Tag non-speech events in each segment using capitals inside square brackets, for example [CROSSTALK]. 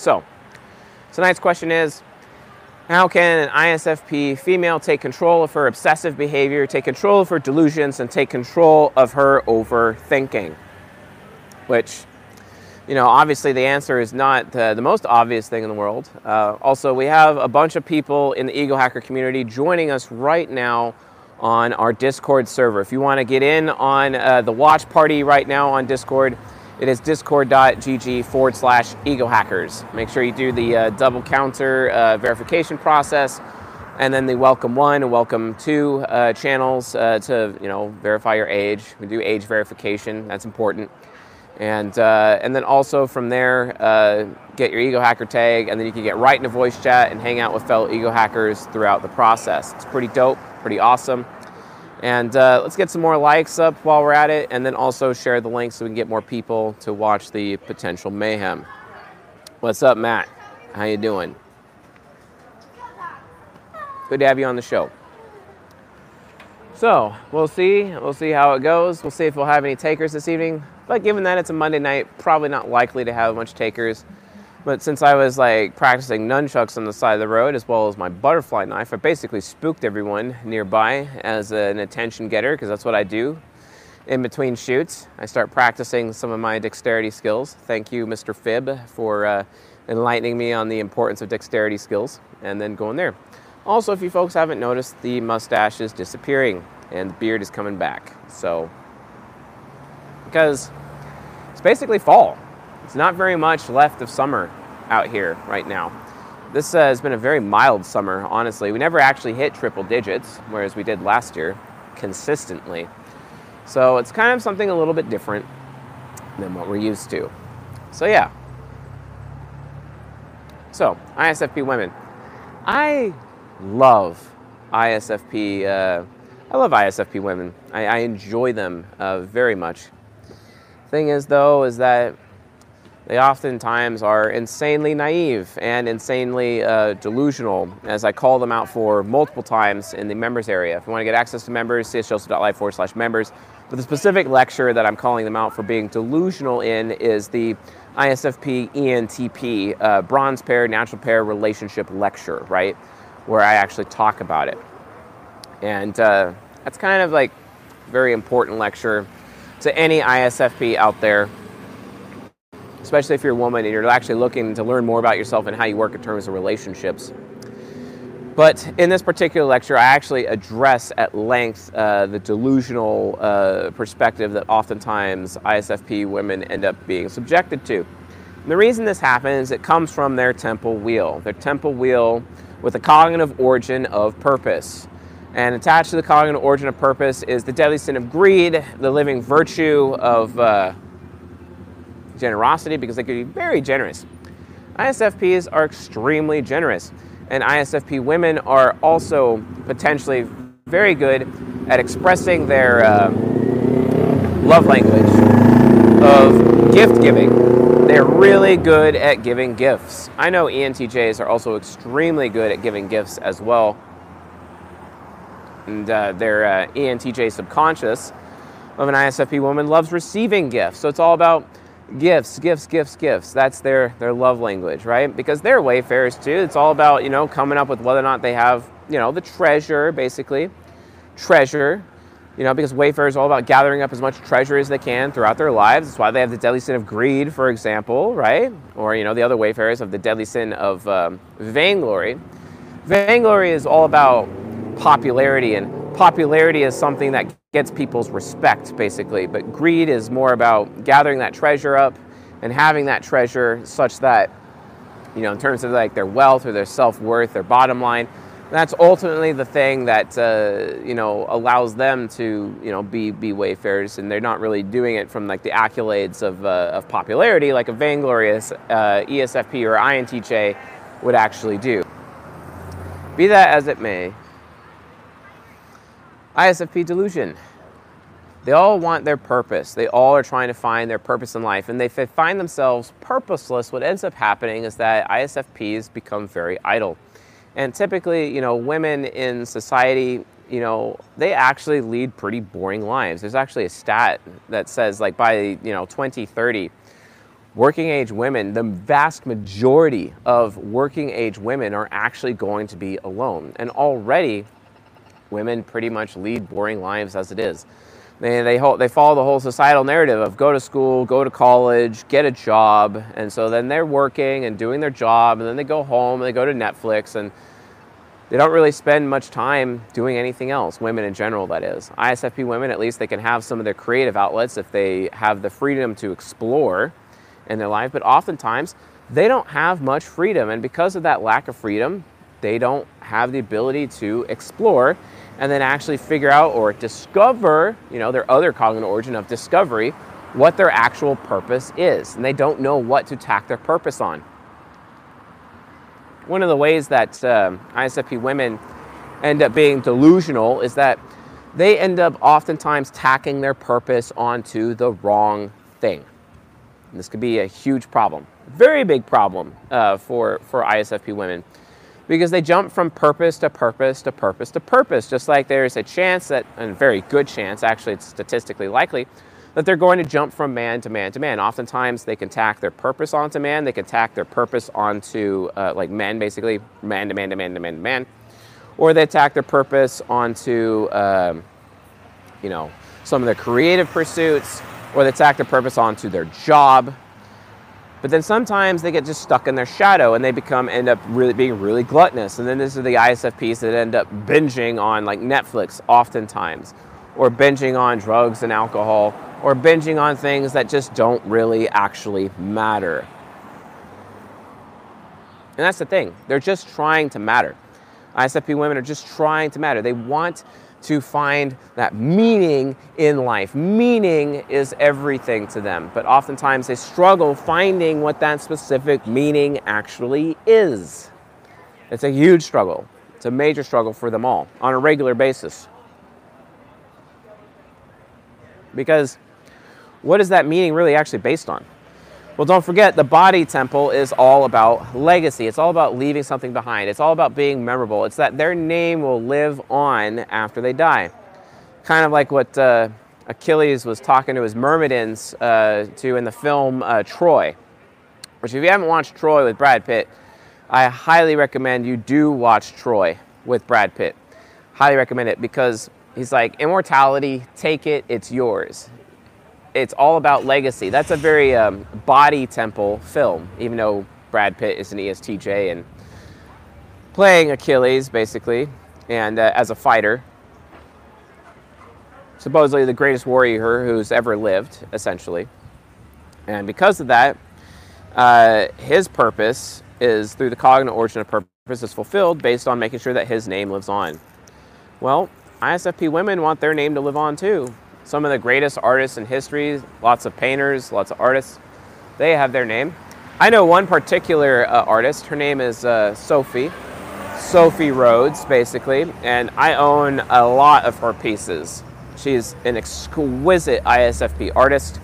So, tonight's question is How can an ISFP female take control of her obsessive behavior, take control of her delusions, and take control of her overthinking? Which, you know, obviously the answer is not the, the most obvious thing in the world. Uh, also, we have a bunch of people in the Ego Hacker community joining us right now on our Discord server. If you want to get in on uh, the watch party right now on Discord, it is discord.gg forward slash ego hackers. Make sure you do the uh, double counter uh, verification process and then the welcome one and welcome two uh, channels uh, to you know verify your age. We do age verification, that's important. And, uh, and then also from there, uh, get your ego hacker tag, and then you can get right into voice chat and hang out with fellow ego hackers throughout the process. It's pretty dope, pretty awesome. And uh, let's get some more likes up while we're at it, and then also share the link so we can get more people to watch the potential mayhem. What's up, Matt? How you doing? Good to have you on the show. So we'll see. We'll see how it goes. We'll see if we'll have any takers this evening. But given that it's a Monday night, probably not likely to have much takers. But since I was like practicing nunchucks on the side of the road as well as my butterfly knife, I basically spooked everyone nearby as an attention getter because that's what I do. In between shoots, I start practicing some of my dexterity skills. Thank you, Mr. Fib, for uh, enlightening me on the importance of dexterity skills and then going there. Also, if you folks haven't noticed, the mustache is disappearing and the beard is coming back. So, because it's basically fall. It's not very much left of summer out here right now. This uh, has been a very mild summer, honestly. We never actually hit triple digits, whereas we did last year consistently. So it's kind of something a little bit different than what we're used to. So, yeah. So, ISFP women. I love ISFP. Uh, I love ISFP women. I, I enjoy them uh, very much. Thing is, though, is that they oftentimes are insanely naive and insanely uh, delusional, as I call them out for multiple times in the members area. If you want to get access to members, csjoseph.life forward slash members. But the specific lecture that I'm calling them out for being delusional in is the ISFP ENTP, uh, bronze pair, natural pair relationship lecture, right? Where I actually talk about it. And uh, that's kind of like very important lecture to any ISFP out there especially if you're a woman and you're actually looking to learn more about yourself and how you work in terms of relationships. But in this particular lecture, I actually address at length uh, the delusional uh, perspective that oftentimes ISFP women end up being subjected to. And the reason this happens, it comes from their temple wheel, their temple wheel with a cognitive origin of purpose. And attached to the cognitive origin of purpose is the deadly sin of greed, the living virtue of uh, generosity because they can be very generous. ISFPs are extremely generous, and ISFP women are also potentially very good at expressing their uh, love language of gift giving. They're really good at giving gifts. I know ENTJs are also extremely good at giving gifts as well. And uh, their uh, ENTJ subconscious of an ISFP woman loves receiving gifts. So it's all about gifts gifts gifts gifts that's their their love language right because they're wayfarers too it's all about you know coming up with whether or not they have you know the treasure basically treasure you know because wayfarers are all about gathering up as much treasure as they can throughout their lives. That's why they have the deadly sin of greed for example right? Or you know the other wayfarers have the deadly sin of um, vainglory. Vainglory is all about popularity and popularity is something that gets people's respect, basically. But greed is more about gathering that treasure up and having that treasure such that, you know, in terms of like their wealth or their self worth, their bottom line, that's ultimately the thing that uh, you know allows them to you know be be wayfarers, and they're not really doing it from like the accolades of uh, of popularity like a vainglorious uh, ESFP or INTJ would actually do. Be that as it may, ISFP delusion. They all want their purpose. They all are trying to find their purpose in life. And if they find themselves purposeless, what ends up happening is that ISFPs become very idle. And typically, you know, women in society, you know, they actually lead pretty boring lives. There's actually a stat that says like by, you know, 2030, working age women, the vast majority of working age women are actually going to be alone. And already women pretty much lead boring lives as it is. They, they, they follow the whole societal narrative of go to school, go to college, get a job. And so then they're working and doing their job, and then they go home and they go to Netflix, and they don't really spend much time doing anything else, women in general, that is. ISFP women, at least, they can have some of their creative outlets if they have the freedom to explore in their life, but oftentimes they don't have much freedom. And because of that lack of freedom, they don't have the ability to explore and then actually figure out or discover, you know, their other cognitive origin of discovery, what their actual purpose is. And they don't know what to tack their purpose on. One of the ways that uh, ISFP women end up being delusional is that they end up oftentimes tacking their purpose onto the wrong thing. And this could be a huge problem, very big problem uh, for, for ISFP women because they jump from purpose to purpose to purpose to purpose, just like there's a chance that, and a very good chance, actually, it's statistically likely, that they're going to jump from man to man to man. Oftentimes, they can tack their purpose onto man, they can tack their purpose onto, uh, like men, basically, man to man to man to man to man, or they tack their purpose onto, um, you know, some of their creative pursuits, or they tack their purpose onto their job, but then sometimes they get just stuck in their shadow and they become end up really being really gluttonous. And then these are the ISFPs that end up binging on like Netflix oftentimes, or binging on drugs and alcohol, or binging on things that just don't really actually matter. And that's the thing. They're just trying to matter. ISFP women are just trying to matter. They want to find that meaning in life. Meaning is everything to them, but oftentimes they struggle finding what that specific meaning actually is. It's a huge struggle. It's a major struggle for them all on a regular basis. Because what is that meaning really actually based on? Well, don't forget, the body temple is all about legacy. It's all about leaving something behind. It's all about being memorable. It's that their name will live on after they die. Kind of like what uh, Achilles was talking to his myrmidons uh, to in the film uh, Troy. Which, if you haven't watched Troy with Brad Pitt, I highly recommend you do watch Troy with Brad Pitt. Highly recommend it because he's like, immortality, take it, it's yours it's all about legacy. That's a very um, body temple film, even though Brad Pitt is an ESTJ and playing Achilles, basically, and uh, as a fighter. Supposedly the greatest warrior who's ever lived, essentially. And because of that, uh, his purpose is through the cognitive origin of purpose is fulfilled based on making sure that his name lives on. Well, ISFP women want their name to live on too some of the greatest artists in history, lots of painters, lots of artists, they have their name. I know one particular uh, artist, her name is uh, Sophie, Sophie Rhodes, basically, and I own a lot of her pieces. She's an exquisite ISFP artist,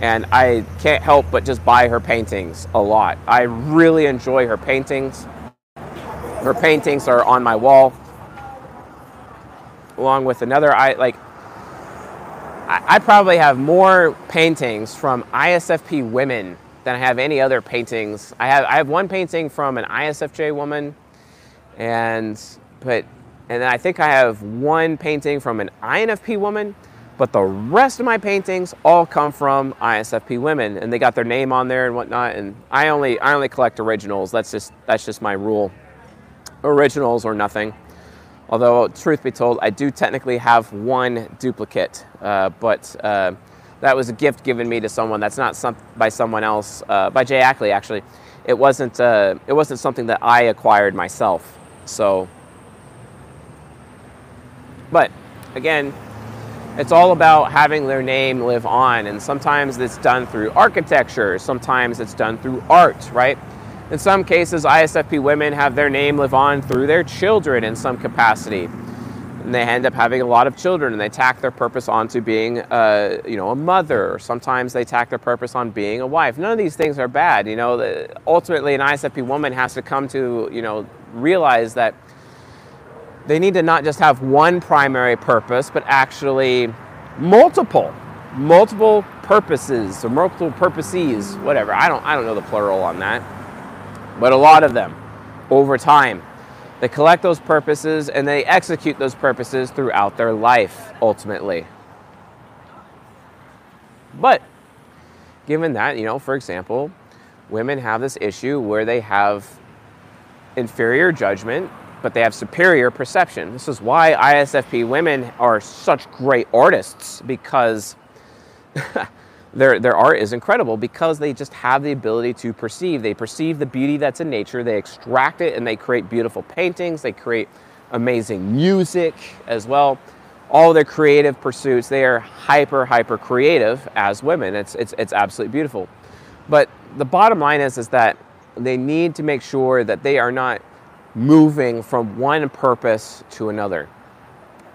and I can't help but just buy her paintings a lot. I really enjoy her paintings. Her paintings are on my wall, along with another I like I, probably have more paintings from ISFP women than I have any other paintings. I have I have one painting from an ISFJ woman, and but and I think I have one painting from an INFP woman, but the rest of my paintings all come from ISFP women, and they got their name on there and whatnot. And I only I only collect originals. That's just that's just my rule. Originals or nothing. Although, truth be told, I do technically have one duplicate, uh, but uh, that was a gift given me to someone. That's not some, by someone else, uh, by Jay Ackley, actually. It wasn't, uh, it wasn't something that I acquired myself. So, but again, it's all about having their name live on. And sometimes it's done through architecture, sometimes it's done through art, right? In some cases, ISFP women have their name live on through their children in some capacity. and they end up having a lot of children and they tack their purpose onto being uh, you know a mother sometimes they tack their purpose on being a wife. None of these things are bad you know. Ultimately an isfp woman has to come to you know realize that they need to not just have one primary purpose but actually multiple multiple purposes or multiple purposes whatever. I don't i don't know the plural on that but a lot of them over time they collect those purposes and they execute those purposes throughout their life, ultimately. But given that, you know, for example, women have this issue where they have inferior judgment, but they have superior perception. This is why ISFP women are such great artists because [LAUGHS] their, their art is incredible because they just have the ability to perceive. They perceive the beauty that's in nature, they extract it, and they create beautiful paintings, they create amazing music as well. All their creative pursuits, they are hyper, hyper creative as women. It's, it's, it's absolutely beautiful. But the bottom line is, is that they need to make sure that they are not moving from one purpose to another.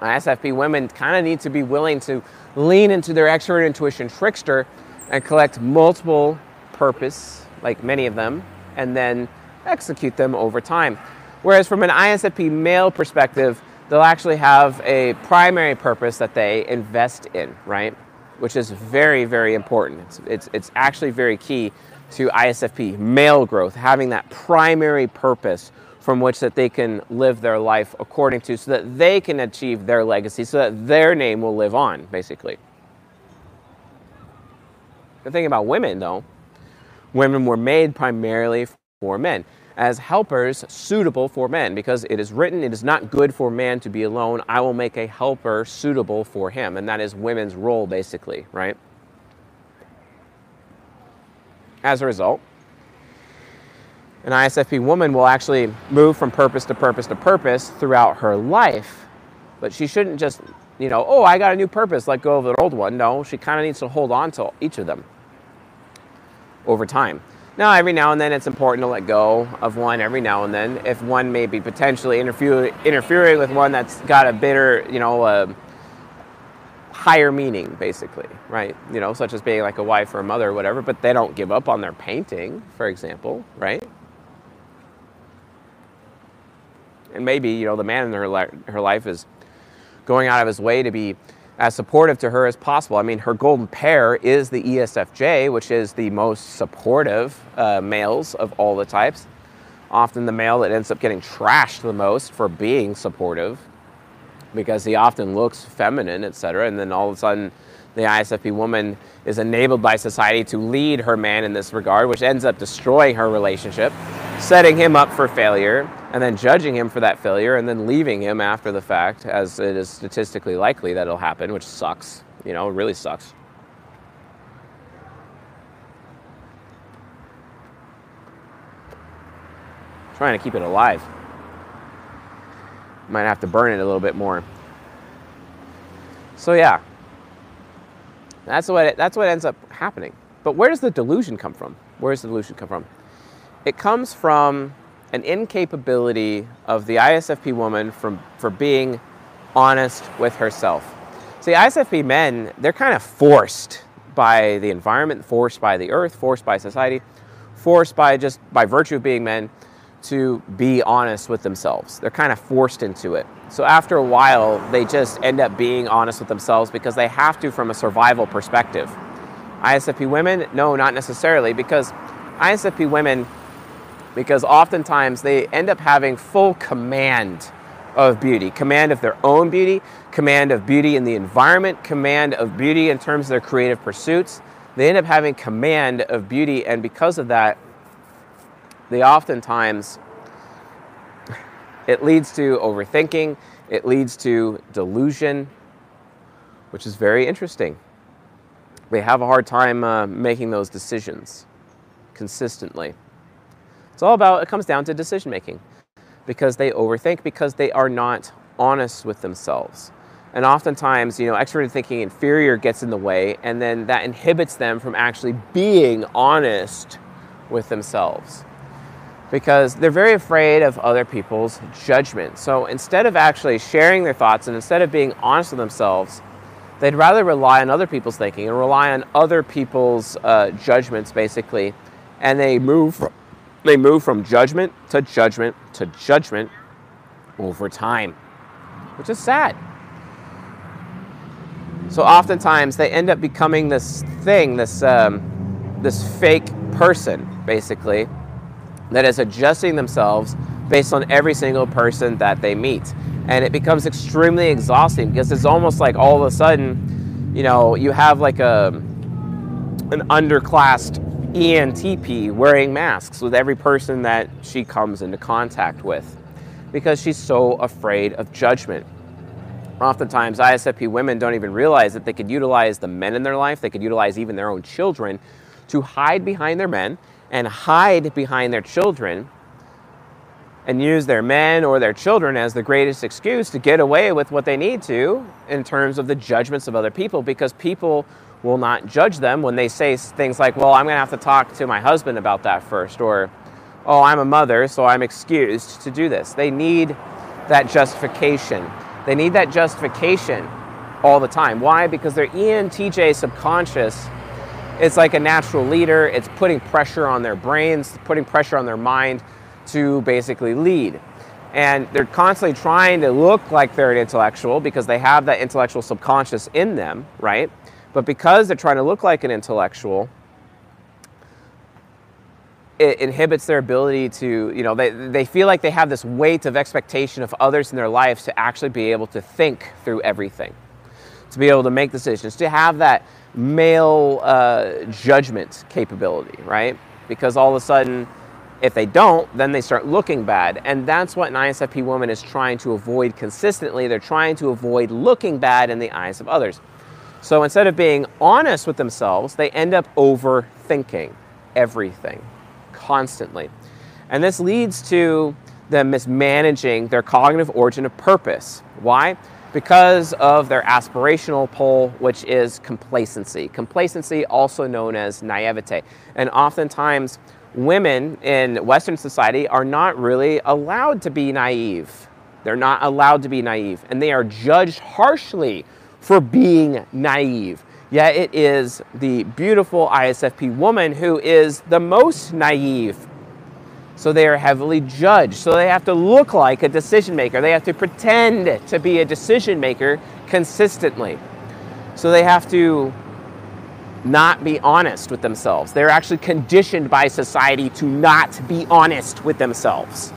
ISFP women kind of need to be willing to lean into their extrovert intuition trickster and collect multiple purpose, like many of them, and then execute them over time. Whereas from an ISFP male perspective, they'll actually have a primary purpose that they invest in, right? Which is very, very important. It's, it's, it's actually very key to ISFP male growth, having that primary purpose from which that they can live their life according to so that they can achieve their legacy so that their name will live on basically. The thing about women though women were made primarily for men as helpers suitable for men because it is written it is not good for man to be alone. I will make a helper suitable for him. And that is women's role basically right? As a result an ISFP woman will actually move from purpose to purpose to purpose throughout her life. But she shouldn't just, you know, oh, I got a new purpose, let go of the old one. No, she kind of needs to hold on to each of them over time. Now, every now and then it's important to let go of one every now and then if one may be potentially interfere, interfering with one that's got a bitter, you know, uh, higher meaning, basically, right? You know, such as being like a wife or a mother or whatever, but they don't give up on their painting, for example, right? And maybe you know the man in her, li- her life is going out of his way to be as supportive to her as possible. I mean, her golden pair is the ESFJ, which is the most supportive uh, males of all the types. Often the male that ends up getting trashed the most for being supportive because he often looks feminine, etc. And then all of a sudden, the ISFP woman is enabled by society to lead her man in this regard, which ends up destroying her relationship, setting him up for failure, and then judging him for that failure, and then leaving him after the fact, as it is statistically likely that it'll happen, which sucks. You know, really sucks. Trying to keep it alive. Might have to burn it a little bit more. So, yeah, that's what, it, that's what ends up happening. But where does the delusion come from? Where does the delusion come from? It comes from an incapability of the ISFP woman from, for being honest with herself. See, ISFP men, they're kind of forced by the environment, forced by the earth, forced by society, forced by just by virtue of being men to be honest with themselves. They're kind of forced into it. So after a while, they just end up being honest with themselves because they have to from a survival perspective. ISFP women, no, not necessarily, because ISFP women, because oftentimes they end up having full command of beauty command of their own beauty, command of beauty in the environment, command of beauty in terms of their creative pursuits. They end up having command of beauty, and because of that, they oftentimes it leads to overthinking, it leads to delusion, which is very interesting. They have a hard time uh, making those decisions consistently. It's all about, it comes down to decision making because they overthink, because they are not honest with themselves. And oftentimes, you know, extroverted thinking inferior gets in the way, and then that inhibits them from actually being honest with themselves. because they're very afraid of other people's judgment. So instead of actually sharing their thoughts and instead of being honest with themselves, they'd rather rely on other people's thinking and rely on other people's uh, judgments, basically. And they move, they move from judgment to judgment to judgment over time, which is sad. So oftentimes they end up becoming this thing, this um, this fake person, basically, that is adjusting themselves based on every single person that they meet. And it becomes extremely exhausting because it's almost like all of a sudden, you know, you have like a an underclassed ENTP wearing masks with every person that she comes into contact with because she's so afraid of judgment. Oftentimes, ISFP women don't even realize that they could utilize the men in their life, they could utilize even their own children to hide behind their men and hide behind their children and use their men or their children as the greatest excuse to get away with what they need to in terms of the judgments of other people because people will not judge them when they say things like, Well, I'm going to have to talk to my husband about that first, or Oh, I'm a mother, so I'm excused to do this. They need that justification. They need that justification all the time. Why? Because their ENTJ subconscious it's like a natural leader. It's putting pressure on their brains, putting pressure on their mind to basically lead. And they're constantly trying to look like they're an intellectual because they have that intellectual subconscious in them, right? But because they're trying to look like an intellectual, it inhibits their ability to, you know, they, they feel like they have this weight of expectation of others in their lives to actually be able to think through everything, to be able to make decisions, to have that male uh, judgment capability, right? Because all of a sudden, if they don't, then they start looking bad. And that's what an ISFP woman is trying to avoid consistently. They're trying to avoid looking bad in the eyes of others. So instead of being honest with themselves, they end up overthinking everything constantly. And this leads to them mismanaging their cognitive origin of purpose. Why? because of their aspirational pole, which is complacency. Complacency, also known as naivete. And oftentimes, women in Western society are not really allowed to be naive. They're not allowed to be naive, and they are judged harshly for being naive. Yet it is the beautiful ISFP woman who is the most naive so they are heavily judged. So they have to look like a decision maker. They have to pretend to be a decision maker consistently. So they have to not be honest with themselves. They're actually conditioned by society to not be honest with themselves.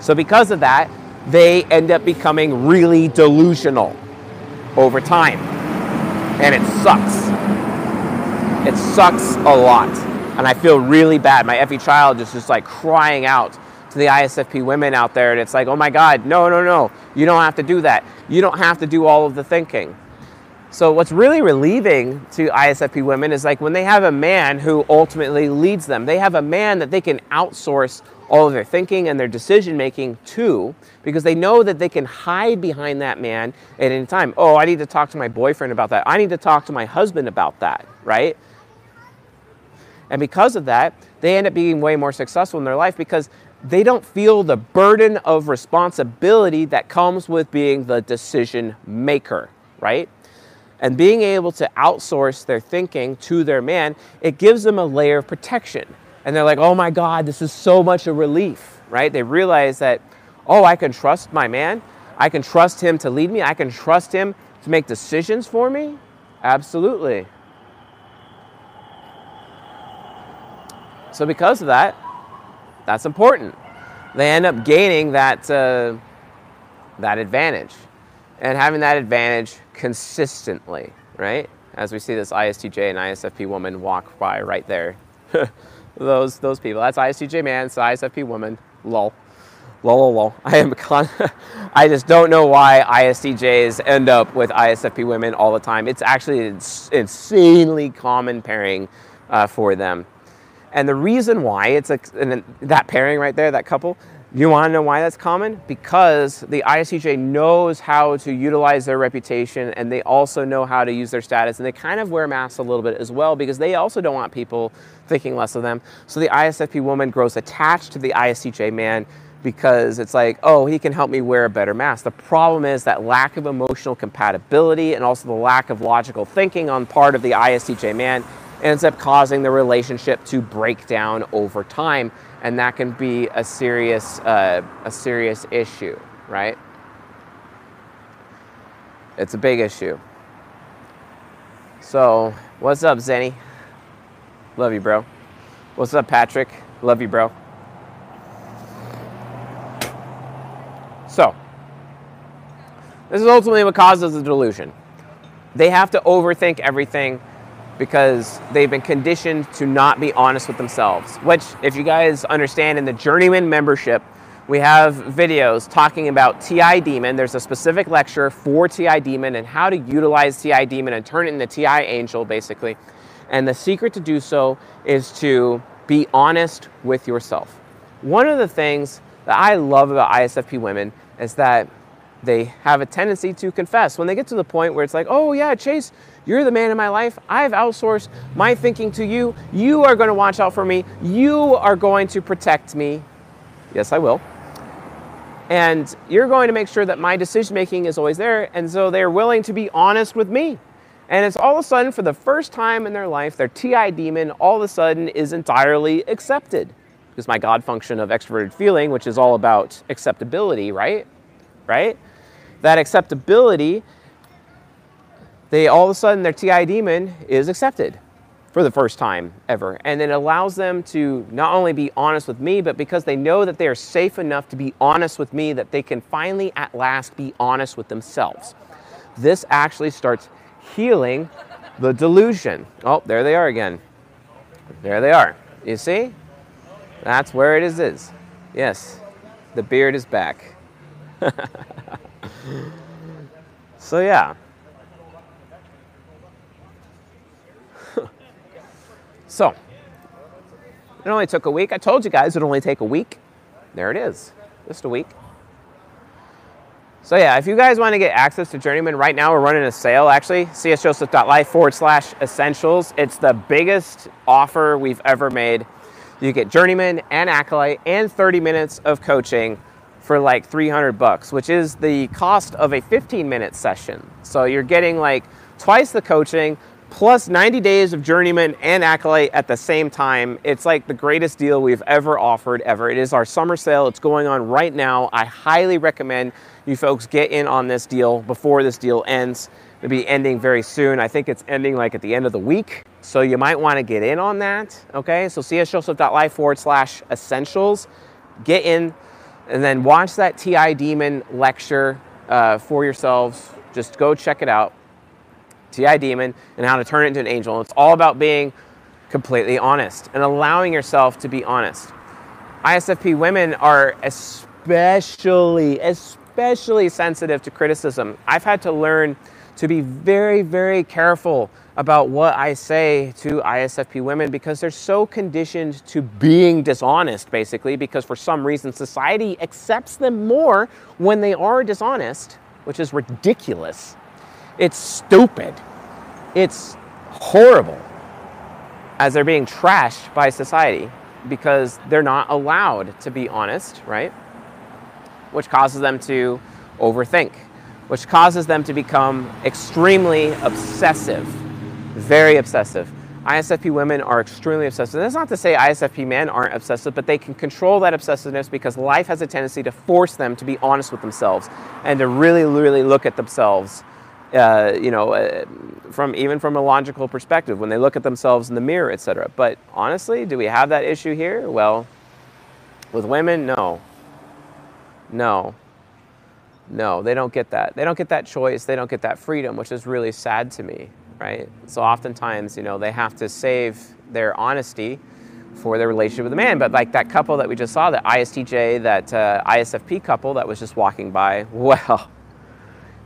So, because of that, they end up becoming really delusional over time. And it sucks. It sucks a lot and I feel really bad. My FE child is just like crying out to the ISFP women out there, and it's like, oh my God, no, no, no, you don't have to do that. You don't have to do all of the thinking. So, what's really relieving to ISFP women is like when they have a man who ultimately leads them, they have a man that they can outsource all of their thinking and their decision making to because they know that they can hide behind that man at any time. Oh, I need to talk to my boyfriend about that. I need to talk to my husband about that, right? And because of that, they end up being way more successful in their life because they don't feel the burden of responsibility that comes with being the decision maker, right? And being able to outsource their thinking to their man, it gives them a layer of protection. And they're like, oh my God, this is so much a relief, right? They realize that, oh, I can trust my man. I can trust him to lead me. I can trust him to make decisions for me. Absolutely. So because of that, that's important. They end up gaining that uh, that advantage, and having that advantage consistently, right? As we see this ISTJ and ISFP woman walk by right there, [LAUGHS] those those people. That's ISTJ man, it's ISFP woman. Lol. Lol, lol, lol. [LAUGHS] I am con- [LAUGHS] I just don't know why ISTJs end up with ISFP women all the time. It's actually an insanely common pairing uh, for them. And the reason why it's a, that pairing right there, that couple, You want to know why that's common? Because the ISTJ knows how to utilize their reputation and they also know how to use their status and they kind of wear masks a little bit as well because they also don't want people thinking less of them. So the ISFP woman grows attached to the ISTJ man because it's like, oh, he can help me wear a better mask. The problem is that lack of emotional compatibility and also the lack of logical thinking on part of the ISTJ man ends up causing the relationship to break down over time, and that can be a serious, uh, a serious issue, right? It's a big issue. So, what's up, Zenny? Love you, bro. What's up, Patrick? Love you, bro. So, this is ultimately what causes the delusion. They have to overthink everything because they've been conditioned to not be honest with themselves. Which, if you guys understand, in the Journeyman membership, we have videos talking about TI Demon. There's a specific lecture for TI Demon and how to utilize TI Demon and turn it into TI Angel, basically. And the secret to do so is to be honest with yourself. One of the things that I love about ISFP women is that they have a tendency to confess. When they get to the point where it's like, oh yeah, Chase, you're the man in my life. I've outsourced my thinking to you. You are going to watch out for me. You are going to protect me. Yes, I will. And you're going to make sure that my decision making is always there. And so they're willing to be honest with me. And it's all of a sudden, for the first time in their life, their TI demon all of a sudden is entirely accepted Because my God function of extroverted feeling, which is all about acceptability, right? Right? That acceptability, they all of a sudden their TI demon is accepted for the first time ever. And it allows them to not only be honest with me, but because they know that they are safe enough to be honest with me, that they can finally at last be honest with themselves. This actually starts healing the delusion. Oh, there they are again. There they are. You see? That's where it is. is. Yes, the beard is back. [LAUGHS] so yeah. [LAUGHS] so, it only took a week. I told you guys it'd only take a week. There it is, just a week. So yeah, if you guys want to get access to Journeyman, right now we're running a sale actually, csjoseph.life forward slash essentials. It's the biggest offer we've ever made. You get Journeyman and Acolyte and 30 minutes of coaching for like 300 bucks, which is the cost of a 15 minute session. So you're getting like twice the coaching plus 90 days of Journeyman and Acolyte at the same time. It's like the greatest deal we've ever offered ever. It is our summer sale. It's going on right now. I highly recommend you folks get in on this deal before this deal ends. It'll be ending very soon. I think it's ending like at the end of the week. So you might want to get in on that. Okay, so csjoseph.life forward slash essentials. Get in and then watch that TI Demon lecture uh, for yourselves. Just go check it out. TI Demon and how to turn it into an angel. It's all about being completely honest and allowing yourself to be honest. ISFP women are especially, especially sensitive to criticism. I've had to learn to be very, very careful about what I say to ISFP women because they're so conditioned to being dishonest, basically, because for some reason society accepts them more when they are dishonest, which is ridiculous. It's stupid. It's horrible as they're being trashed by society because they're not allowed to be honest, right? Which causes them to overthink which causes them to become extremely obsessive, very obsessive. ISFP women are extremely obsessive. That's not to say ISFP men aren't obsessive, but they can control that obsessiveness because life has a tendency to force them to be honest with themselves and to really, really look at themselves. Uh, you know, uh, from even from a logical perspective, when they look at themselves in the mirror, etc. But honestly, do we have that issue here? Well, with women, no. No. No, they don't get that. They don't get that choice. They don't get that freedom, which is really sad to me, right? So oftentimes, you know, they have to save their honesty for their relationship with a man. But like that couple that we just saw, that ISTJ, that uh, ISFP couple that was just walking by, [LAUGHS] well,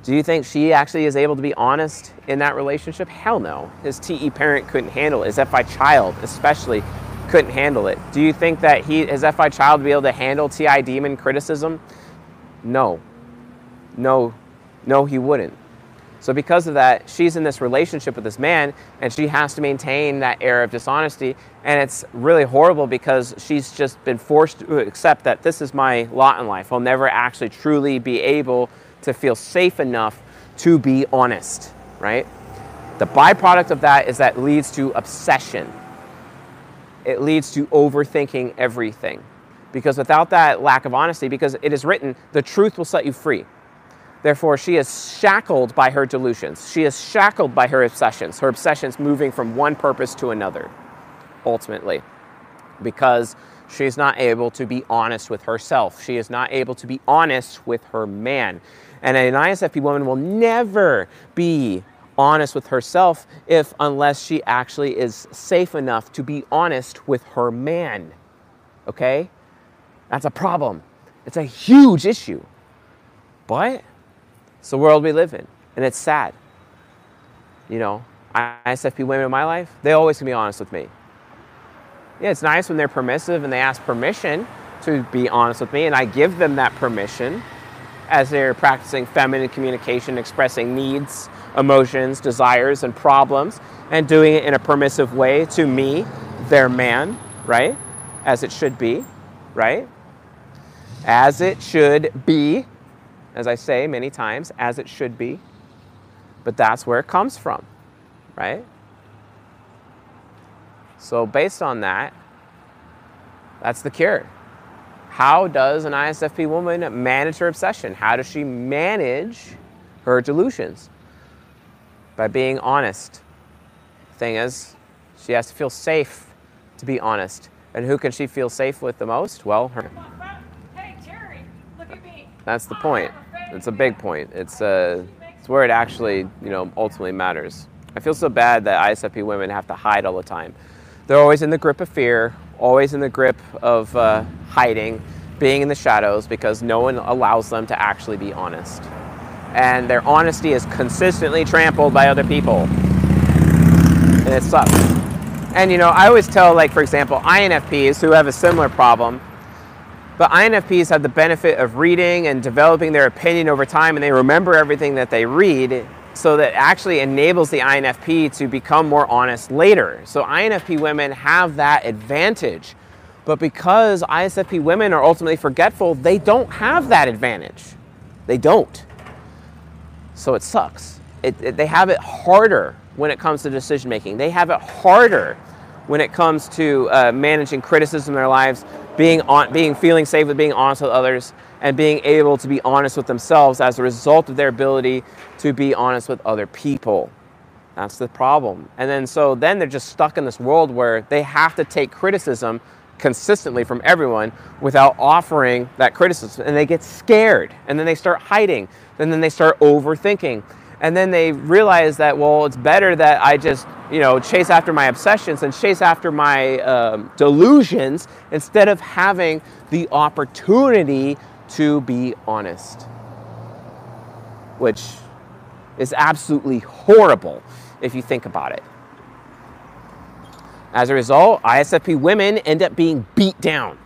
do you think she actually is able to be honest in that relationship? Hell no. His TE parent couldn't handle it. His FI child, especially, couldn't handle it. Do you think that he, his FI child, would be able to handle TI demon criticism? No. No, no, he wouldn't. So because of that, she's in this relationship with this man and she has to maintain that air of dishonesty. And it's really horrible because she's just been forced to accept that this is my lot in life. I'll never actually truly be able to feel safe enough to be honest, right? The byproduct of that is that leads to obsession. It leads to overthinking everything. Because without that lack of honesty, because it is written, the truth will set you free. Therefore, she is shackled by her delusions. She is shackled by her obsessions, her obsessions moving from one purpose to another, ultimately, because she is not able to be honest with herself. She is not able to be honest with her man. And an ISFP woman will never be honest with herself if unless she actually is safe enough to be honest with her man. Okay? That's a problem. It's a huge issue. But it's the world we live in, and it's sad. You know, ISFP women in my life, they always can be honest with me. Yeah, it's nice when they're permissive and they ask permission to be honest with me, and I give them that permission as they're practicing feminine communication, expressing needs, emotions, desires, and problems, and doing it in a permissive way to me, their man, right? As it should be, right? As it should be as I say many times, as it should be. But that's where it comes from, right? So, based on that, that's the cure. How does an ISFP woman manage her obsession? How does she manage her delusions? By being honest. Thing is, she has to feel safe to be honest. And who can she feel safe with the most? Well, her. Hey, Terry, look at me. That's the point. Ah. It's a big point. It's, uh, it's where it actually, you know, ultimately matters. I feel so bad that ISFP women have to hide all the time. They're always in the grip of fear, always in the grip of uh, hiding, being in the shadows because no one allows them to actually be honest. And their honesty is consistently trampled by other people. And it sucks. And you know, I always tell, like, for example, INFPs who have a similar problem, but INFPs have the benefit of reading and developing their opinion over time, and they remember everything that they read, so that actually enables the INFP to become more honest later. So INFP women have that advantage. But because ISFP women are ultimately forgetful, they don't have that advantage. They don't. So it sucks. It, it, they have it harder when it comes to decision making. They have it harder when it comes to uh, managing criticism in their lives, being on, being feeling safe with being honest with others, and being able to be honest with themselves as a result of their ability to be honest with other people. That's the problem. And then so then they're just stuck in this world where they have to take criticism consistently from everyone without offering that criticism and they get scared and then they start hiding and then they start overthinking and then they realize that well it's better that i just you know chase after my obsessions and chase after my um, delusions instead of having the opportunity to be honest which is absolutely horrible if you think about it. As a result isfp women end up being beat down.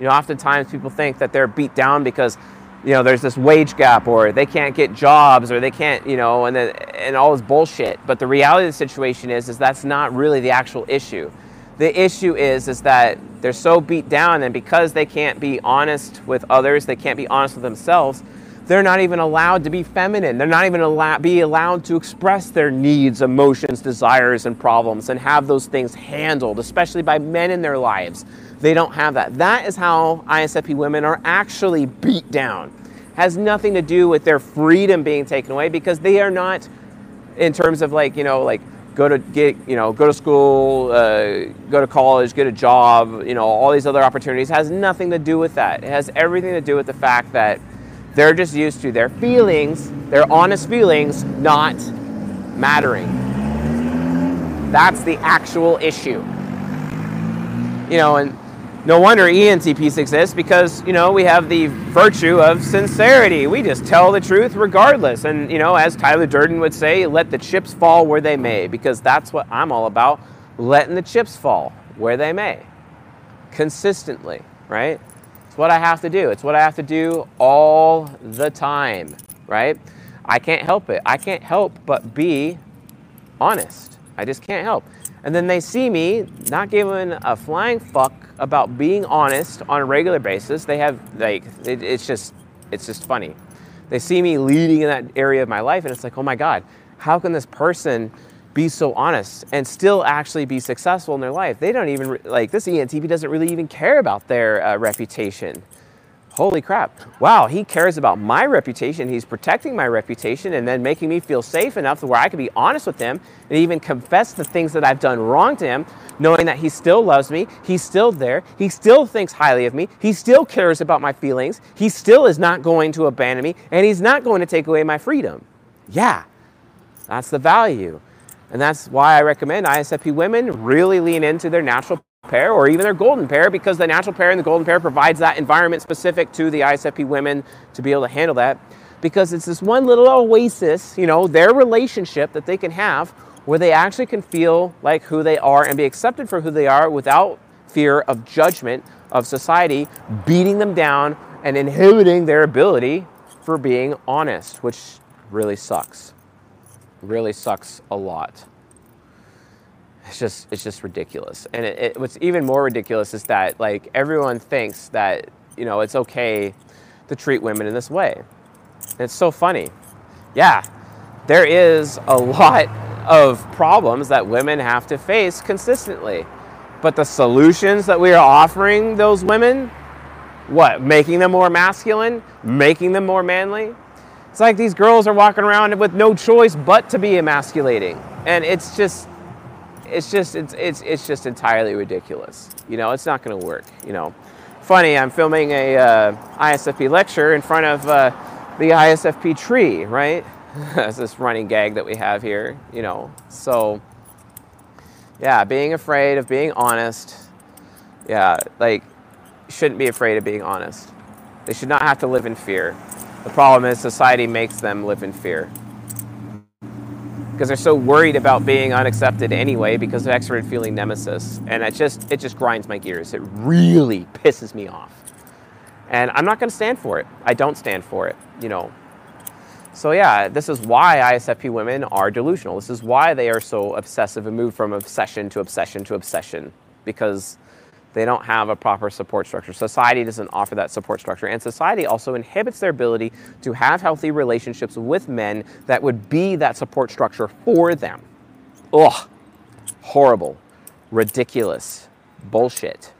You know oftentimes people think that they're beat down because you know, there's this wage gap or they can't get jobs or they can't, you know, and then, and all this bullshit. But the reality of the situation is, is that's not really the actual issue. The issue is, is that they're so beat down and because they can't be honest with others, they can't be honest with themselves, they're not even allowed to be feminine. They're not even allowed, be allowed to express their needs, emotions, desires, and problems and have those things handled, especially by men in their lives. They don't have that. That is how ISFP women are actually beat down. Has nothing to do with their freedom being taken away because they are not, in terms of like you know like go to get you know go to school, uh, go to college, get a job, you know all these other opportunities. Has nothing to do with that. It has everything to do with the fact that they're just used to their feelings, their honest feelings, not mattering. That's the actual issue. You know, and no wonder ENTPs exist because, you know, we have the virtue of sincerity. We just tell the truth regardless. And, you know, as Tyler Durden would say, let the chips fall where they may, because that's what I'm all about letting the chips fall. where they may, consistently, right? It's what I have to do. It's what I have to do all the time, right? I can't help it. I can't help but be honest. I just can't help. And then they see me not giving a flying fuck about being honest on a regular basis. They have like it, it's just it's just funny. They see me leading in that area of my life, and it's like, oh my god, how can this person be so honest and still actually be successful in their life? They don't even like this ENTP doesn't really even care about their uh, reputation holy crap, wow, he cares about my reputation. He's protecting my reputation and then making me feel safe enough where I can be honest with him and even confess the things that I've done wrong to him, knowing that he still loves me, he's still there, he still thinks highly of me, he still cares about my feelings, he still is not going to abandon me, and he's not going to take away my freedom. Yeah, that's the value. And that's why I recommend ISFP women really lean into their natural pair or even their golden pair because the natural pair and the golden pair provides that environment specific to the ISFP women to be able to handle that because it's this one little oasis, you know, their relationship that they can have where they actually can feel like who they are and be accepted for who they are without fear of judgment of society beating them down and inhibiting their ability for being honest, which really sucks. Really sucks a lot it's just it's just ridiculous. And it, it, what's even more ridiculous is that like everyone thinks that you know it's okay to treat women in this way. And it's so funny. Yeah, there is a lot of problems that women have to face consistently. But the solutions that we are offering those women, what, making them more masculine, making them more manly? It's like these girls are walking around with no choice but to be emasculating. And it's just it's just it's it's it's just entirely ridiculous. You know, it's not going to work. You know, funny. I'm filming a uh, ISFP lecture in front of uh, the ISFP tree, right? [LAUGHS] That's this running gag that we have here. You know, so yeah, being afraid of being honest. Yeah, like shouldn't be afraid of being honest. They should not have to live in fear. The problem is society makes them live in fear because they're so worried about being unaccepted anyway because of extroverted feeling nemesis. And it just it just grinds my gears. It really pisses me off. And i'm not going to stand for it. I don't stand for it you know. So yeah this is why isfp women are delusional. This is why they are so obsessive and move from obsession to obsession to obsession. Because they don't have a proper support structure. Society doesn't offer that support structure. And society also inhibits their ability to have healthy relationships with men that would be that support structure for them. Ugh. Horrible. Ridiculous. Bullshit.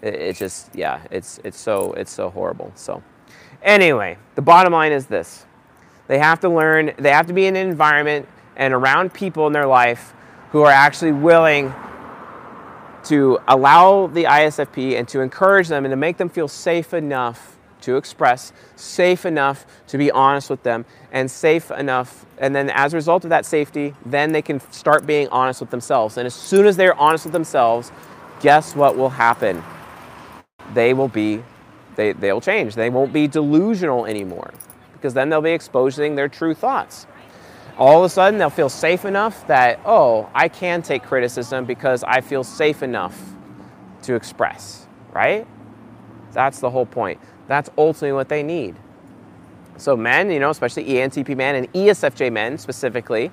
It, it just, yeah, it's, it's, so, it's so horrible. So, anyway, the bottom line is this they have to learn, they have to be in an environment and around people in their life who are actually willing to allow the ISFP and to encourage them and to make them feel safe enough to express, safe enough to be honest with them, and safe enough. And then, as a result of that safety, then they can start being honest with themselves. And as soon as they're honest with themselves, guess what will happen? They will be, they, they'll change. They won't be delusional anymore because then they'll be exposing their true thoughts all of a sudden they'll feel safe enough that, oh, I can take criticism because I feel safe enough to express, right? That's the whole point. That's ultimately what they need. So, men, you know, especially ENTP men and ESFJ men specifically,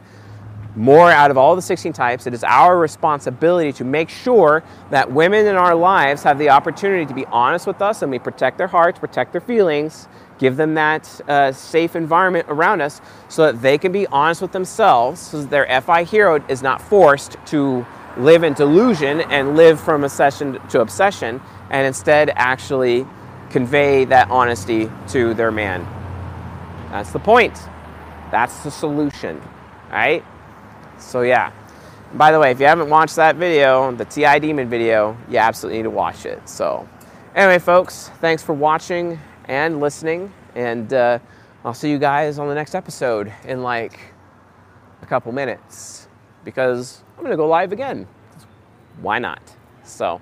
more out of all the 16 types, it is our responsibility to make sure that women in our lives have the opportunity to be honest with us and we protect their hearts, protect their feelings, give them that uh, safe environment around us so that they can be honest with themselves so that their FI hero is not forced to live in delusion and live from obsession to obsession and instead actually convey that honesty to their man. That's the point. That's the solution, right? So yeah. By the way, if you haven't watched that video, the TI Demon video, you absolutely need to watch it. So anyway, folks, thanks for watching and listening. And uh, I'll see you guys on the next episode in like a couple minutes because I'm going to go live again. Why not? So,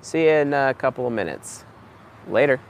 see you in a couple of minutes. Later.